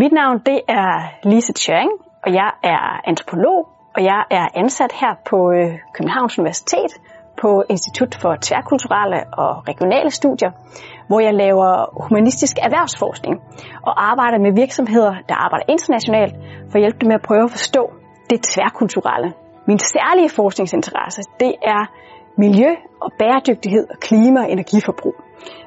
Mit navn det er Lise Tjøring, og jeg er antropolog, og jeg er ansat her på øh, Københavns Universitet på Institut for Tværkulturelle og Regionale Studier, hvor jeg laver humanistisk erhvervsforskning og arbejder med virksomheder, der arbejder internationalt for at hjælpe dem med at prøve at forstå det tværkulturelle. Min særlige forskningsinteresse, det er miljø og bæredygtighed og klima- og energiforbrug.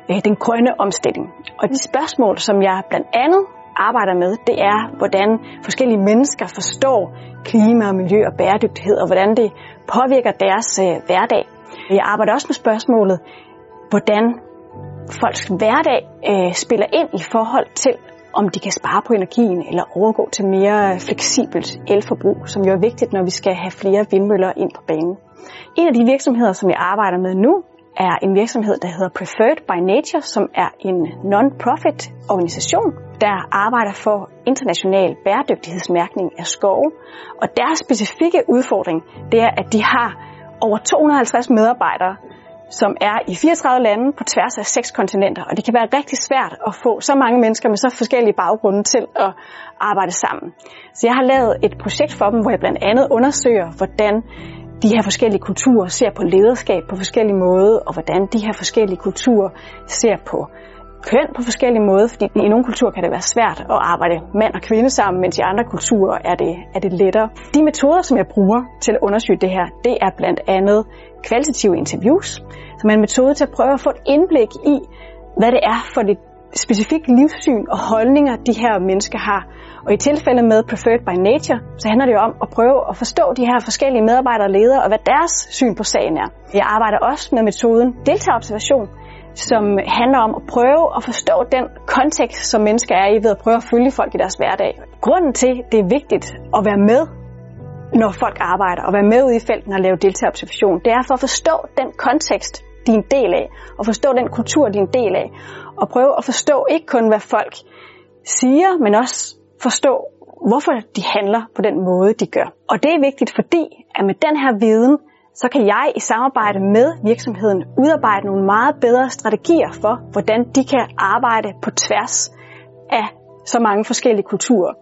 Øh, den grønne omstilling. Og de spørgsmål, som jeg blandt andet arbejder med, det er, hvordan forskellige mennesker forstår klima og miljø og bæredygtighed, og hvordan det påvirker deres øh, hverdag. Jeg arbejder også med spørgsmålet, hvordan folks hverdag øh, spiller ind i forhold til, om de kan spare på energien eller overgå til mere øh, fleksibelt elforbrug, som jo er vigtigt, når vi skal have flere vindmøller ind på banen. En af de virksomheder, som jeg arbejder med nu, er en virksomhed, der hedder Preferred by Nature, som er en non-profit organisation, der arbejder for international bæredygtighedsmærkning af skove. Og deres specifikke udfordring, det er, at de har over 250 medarbejdere, som er i 34 lande på tværs af seks kontinenter. Og det kan være rigtig svært at få så mange mennesker med så forskellige baggrunde til at arbejde sammen. Så jeg har lavet et projekt for dem, hvor jeg blandt andet undersøger, hvordan de her forskellige kulturer ser på lederskab på forskellige måder, og hvordan de her forskellige kulturer ser på køn på forskellige måder, fordi i nogle kulturer kan det være svært at arbejde mand og kvinde sammen, mens i andre kulturer er det, er det lettere. De metoder, som jeg bruger til at undersøge det her, det er blandt andet kvalitative interviews, som er en metode til at prøve at få et indblik i, hvad det er for et specifikt livssyn og holdninger, de her mennesker har. Og i tilfælde med Preferred by Nature, så handler det jo om at prøve at forstå de her forskellige medarbejdere og ledere, og hvad deres syn på sagen er. Jeg arbejder også med metoden deltagerobservation, som handler om at prøve at forstå den kontekst, som mennesker er i ved at prøve at følge folk i deres hverdag. Grunden til, det er vigtigt at være med, når folk arbejder, og være med ude i felten og lave deltagerobservation, det er for at forstå den kontekst, de er en del af, og forstå den kultur, de er en del af, og prøve at forstå ikke kun, hvad folk siger, men også forstå, hvorfor de handler på den måde, de gør. Og det er vigtigt, fordi at med den her viden, så kan jeg i samarbejde med virksomheden udarbejde nogle meget bedre strategier for, hvordan de kan arbejde på tværs af så mange forskellige kulturer.